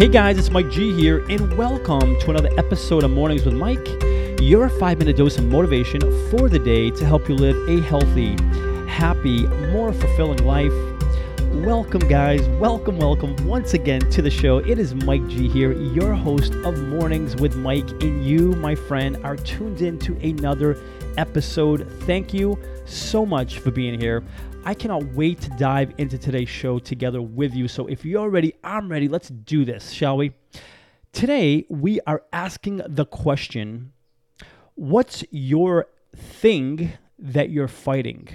Hey guys, it's Mike G here, and welcome to another episode of Mornings with Mike, your five minute dose of motivation for the day to help you live a healthy, happy, more fulfilling life. Welcome, guys. Welcome, welcome once again to the show. It is Mike G here, your host of Mornings with Mike, and you, my friend, are tuned in to another episode. Thank you so much for being here. I cannot wait to dive into today's show together with you. So if you're ready, I'm ready. Let's do this, shall we? Today, we are asking the question What's your thing that you're fighting?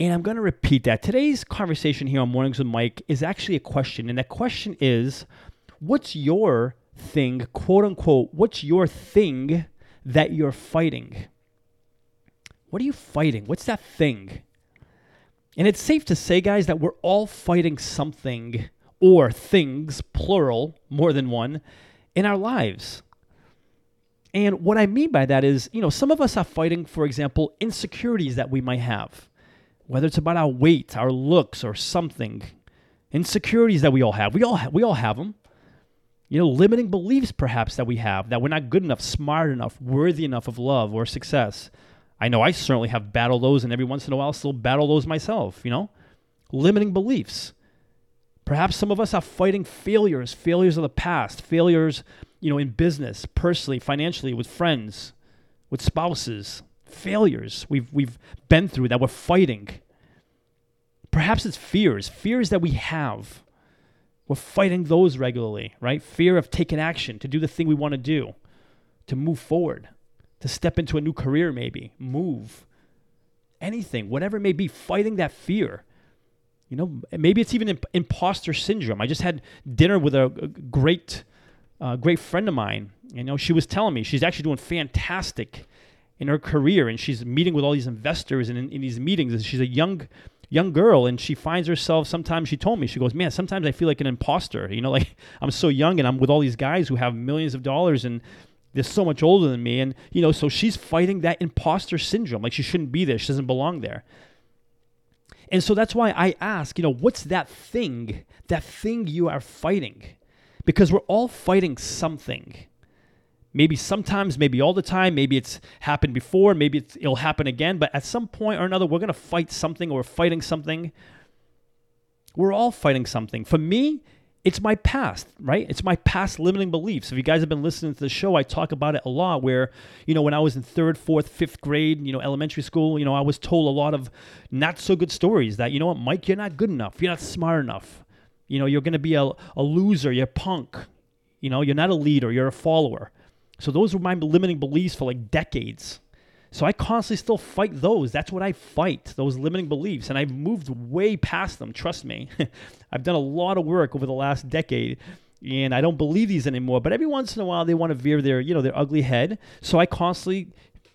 And I'm going to repeat that. Today's conversation here on Mornings with Mike is actually a question. And that question is What's your thing, quote unquote, what's your thing that you're fighting? What are you fighting? What's that thing? And it's safe to say, guys, that we're all fighting something or things, plural, more than one, in our lives. And what I mean by that is, you know, some of us are fighting, for example, insecurities that we might have, whether it's about our weight, our looks, or something. Insecurities that we all have. We all ha- we all have them. You know, limiting beliefs perhaps that we have that we're not good enough, smart enough, worthy enough of love or success. I know I certainly have battled those, and every once in a while, still battle those myself, you know? Limiting beliefs. Perhaps some of us are fighting failures, failures of the past, failures, you know, in business, personally, financially, with friends, with spouses, failures we've, we've been through that we're fighting. Perhaps it's fears, fears that we have. We're fighting those regularly, right? Fear of taking action, to do the thing we want to do, to move forward to step into a new career, maybe, move, anything, whatever it may be, fighting that fear. You know, maybe it's even imp- imposter syndrome. I just had dinner with a, a great, uh, great friend of mine. You know, she was telling me she's actually doing fantastic in her career, and she's meeting with all these investors and in, in these meetings. And she's a young, young girl, and she finds herself. Sometimes she told me, she goes, "Man, sometimes I feel like an imposter. You know, like I'm so young, and I'm with all these guys who have millions of dollars, and they're so much older than me. And, you know, so she's fighting that imposter syndrome. Like she shouldn't be there. She doesn't belong there. And so that's why I ask, you know, what's that thing, that thing you are fighting? Because we're all fighting something. Maybe sometimes, maybe all the time, maybe it's happened before, maybe it'll happen again, but at some point or another, we're going to fight something or fighting something. We're all fighting something. For me, it's my past, right? It's my past limiting beliefs. If you guys have been listening to the show, I talk about it a lot where, you know, when I was in third, fourth, fifth grade, you know, elementary school, you know, I was told a lot of not so good stories that, you know what, Mike, you're not good enough. You're not smart enough. You know, you're going to be a, a loser. You're punk. You know, you're not a leader. You're a follower. So those were my limiting beliefs for like decades. So I constantly still fight those. That's what I fight, those limiting beliefs. And I've moved way past them, trust me. I've done a lot of work over the last decade and I don't believe these anymore. But every once in a while they want to veer their, you know, their ugly head. So I constantly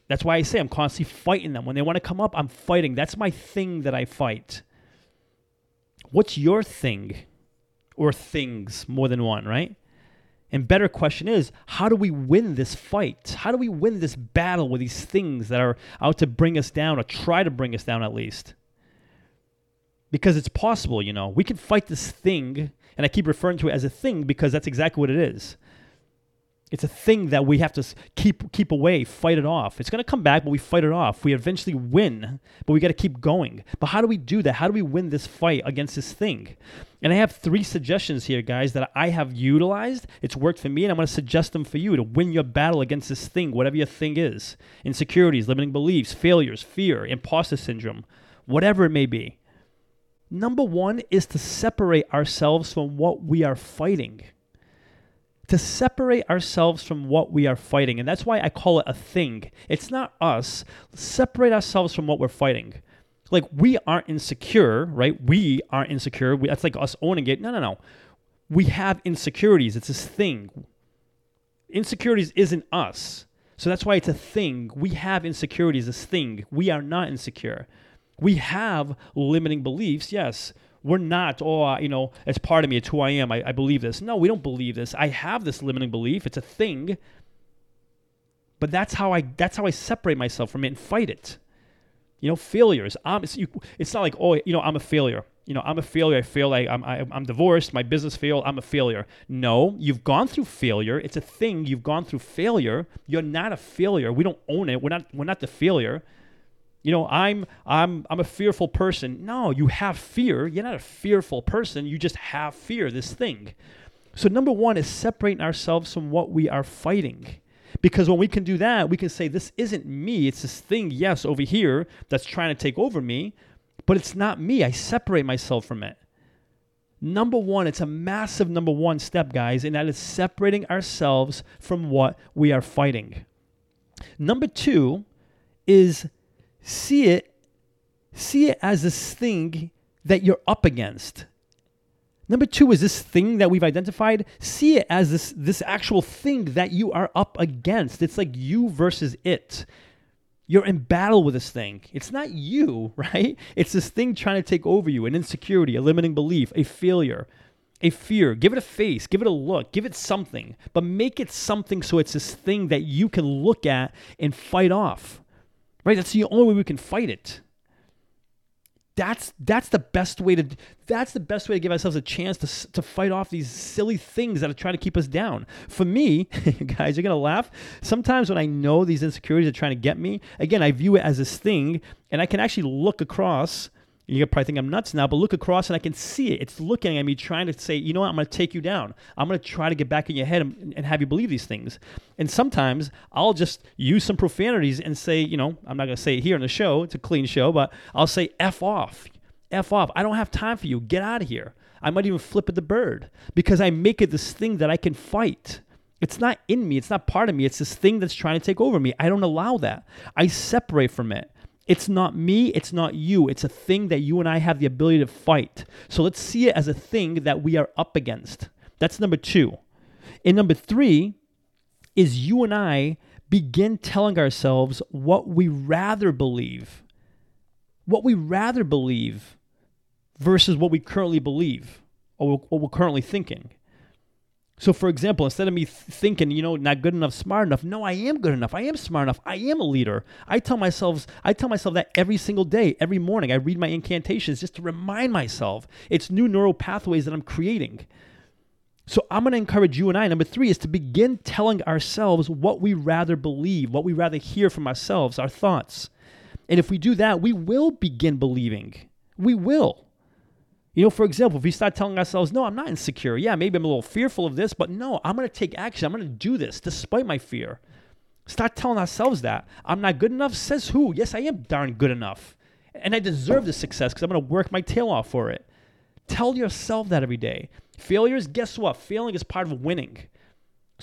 that's why I say I'm constantly fighting them. When they want to come up, I'm fighting. That's my thing that I fight. What's your thing? Or things, more than one, right? And better question is, how do we win this fight? How do we win this battle with these things that are out to bring us down or try to bring us down at least? Because it's possible, you know. We can fight this thing, and I keep referring to it as a thing because that's exactly what it is. It's a thing that we have to keep keep away, fight it off. It's going to come back, but we fight it off. We eventually win, but we got to keep going. But how do we do that? How do we win this fight against this thing? And I have three suggestions here, guys, that I have utilized. It's worked for me, and I'm going to suggest them for you to win your battle against this thing, whatever your thing is. Insecurities, limiting beliefs, failures, fear, imposter syndrome, whatever it may be. Number one is to separate ourselves from what we are fighting to separate ourselves from what we are fighting. And that's why I call it a thing. It's not us. Separate ourselves from what we're fighting. Like we aren't insecure, right? We aren't insecure. We, that's like us owning it. No, no, no. We have insecurities. It's this thing. Insecurities isn't us. So that's why it's a thing. We have insecurities, this thing. We are not insecure. We have limiting beliefs, yes. We're not, oh, you know, it's part of me, it's who I am, I, I believe this. No, we don't believe this. I have this limiting belief. It's a thing. But that's how I that's how I separate myself from it and fight it. You know, failures. I'm, it's, you, it's not like, oh, you know, I'm a failure. You know, I'm a failure. I feel like I'm, I, am i am divorced. My business failed. I'm a failure. No, you've gone through failure. It's a thing. You've gone through failure. You're not a failure. We don't own it. We're not. We're not the failure. You know, I'm I'm I'm a fearful person. No, you have fear. You're not a fearful person. You just have fear. This thing. So number one is separating ourselves from what we are fighting. Because when we can do that, we can say, This isn't me. It's this thing, yes, over here that's trying to take over me, but it's not me. I separate myself from it. Number one, it's a massive number one step, guys, and that is separating ourselves from what we are fighting. Number two is see it, see it as this thing that you're up against. Number two is this thing that we've identified. See it as this this actual thing that you are up against. It's like you versus it. You're in battle with this thing. It's not you, right? It's this thing trying to take over you an insecurity, a limiting belief, a failure, a fear. Give it a face, give it a look, give it something, but make it something so it's this thing that you can look at and fight off, right? That's the only way we can fight it. That's that's the best way to that's the best way to give ourselves a chance to to fight off these silly things that are trying to keep us down. For me, guys, you're gonna laugh. Sometimes when I know these insecurities are trying to get me, again, I view it as this thing, and I can actually look across you probably think I'm nuts now, but look across and I can see it. It's looking at me, trying to say, you know what, I'm going to take you down. I'm going to try to get back in your head and, and, have you believe these things. And sometimes I'll just use some profanities and say, you know, I'm not going to say it here in the show, it's a clean show, but I'll say, F off. F off. I don't have time for you. Get out of here. I might even flip at the bird because I make it this thing that I can fight. It's not in me, it's not part of me. It's this thing that's trying to take over me. I don't allow that. I separate from it. It's not me, it's not you. It's a thing that you and I have the ability to fight. So let's see it as a thing that we are up against. That's number two. And number three is you and I begin telling ourselves what we rather believe. What we rather believe versus what we currently believe or what we're currently thinking. So, for example, instead of me thinking, you know, not good enough, smart enough, no, I am good enough. I am smart enough. I am a leader. I tell myself, I tell myself that every single day, every morning. I read my incantations just to remind myself. It's new neural pathways that I'm creating. So I'm going to encourage you and I. Number three is to begin telling ourselves what we rather believe, what we rather hear from ourselves, our thoughts. And if we do that, we will begin believing. We will. You know, for example, if we start telling ourselves, no, I'm not insecure. Yeah, maybe I'm a little fearful of this, but no, I'm going to take action. I'm going to do this despite my fear. Start telling ourselves that. I'm not good enough. Says who? Yes, I am darn good enough. And I deserve the success because I'm going to work my tail off for it. Tell yourself that every day. Failures, guess what? Failing is part of winning.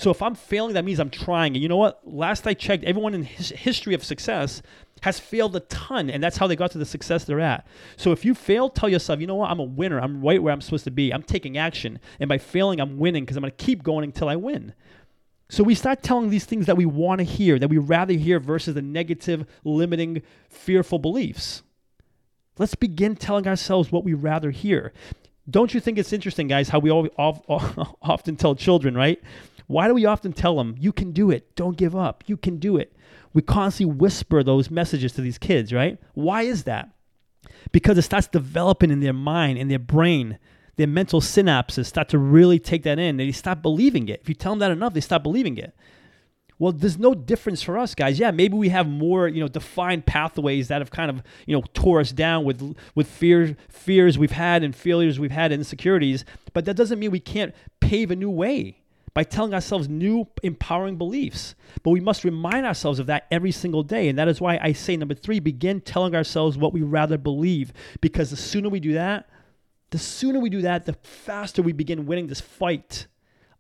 So if I'm failing, that means I'm trying. And you know what? Last I checked, everyone in his history of success has failed a ton, and that's how they got to the success they're at. So if you fail, tell yourself, you know what? I'm a winner. I'm right where I'm supposed to be. I'm taking action, and by failing, I'm winning because I'm going to keep going until I win. So we start telling these things that we want to hear, that we rather hear versus the negative, limiting, fearful beliefs. Let's begin telling ourselves what we rather hear. Don't you think it's interesting, guys, how we all, all, often tell children, right? Why do we often tell them, you can do it, don't give up, you can do it? We constantly whisper those messages to these kids, right? Why is that? Because it starts developing in their mind, in their brain. Their mental synapses start to really take that in. They stop believing it. If you tell them that enough, they stop believing it. Well, there's no difference for us, guys. Yeah, maybe we have more, you know, defined pathways that have kind of, you know, tore us down with with fears, fears we've had and failures we've had, and insecurities. But that doesn't mean we can't pave a new way by telling ourselves new empowering beliefs. But we must remind ourselves of that every single day. And that is why I say, number three, begin telling ourselves what we rather believe. Because the sooner we do that, the sooner we do that, the faster we begin winning this fight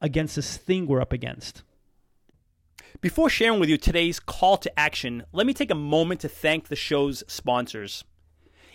against this thing we're up against. Before sharing with you today's call to action, let me take a moment to thank the show's sponsors.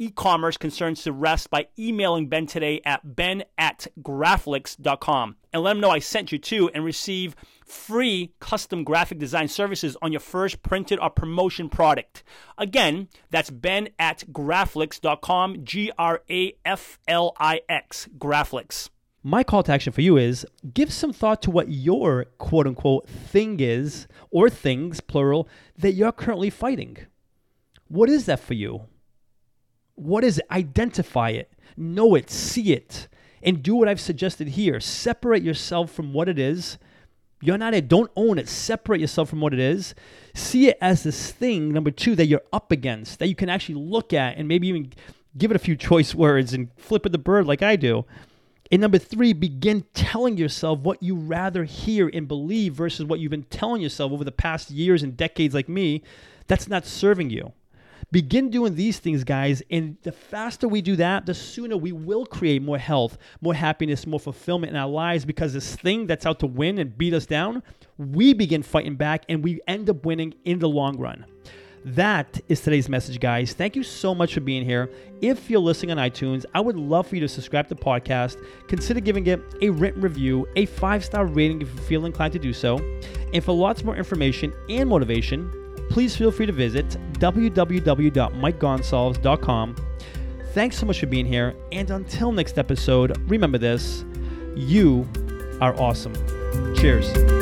e-commerce concerns to rest by emailing Ben today at ben at graflix.com and let him know I sent you too and receive free custom graphic design services on your first printed or promotion product. Again, that's ben at graflix.com, G-R-A-F-L-I-X, Graflix. My call to action for you is give some thought to what your quote unquote thing is, or things, plural, that you're currently fighting. What is that for you? What is it? Identify it, know it, see it, and do what I've suggested here. Separate yourself from what it is. You're not it. Don't own it. Separate yourself from what it is. See it as this thing, number two, that you're up against, that you can actually look at and maybe even give it a few choice words and flip it the bird like I do. And number three, begin telling yourself what you rather hear and believe versus what you've been telling yourself over the past years and decades, like me, that's not serving you. Begin doing these things, guys, and the faster we do that, the sooner we will create more health, more happiness, more fulfillment in our lives because this thing that's out to win and beat us down, we begin fighting back and we end up winning in the long run. That is today's message, guys. Thank you so much for being here. If you're listening on iTunes, I would love for you to subscribe to the podcast. Consider giving it a written review, a five star rating if you feel inclined to do so. And for lots more information and motivation, please feel free to visit www.mikegonsalves.com. Thanks so much for being here. And until next episode, remember this you are awesome. Cheers.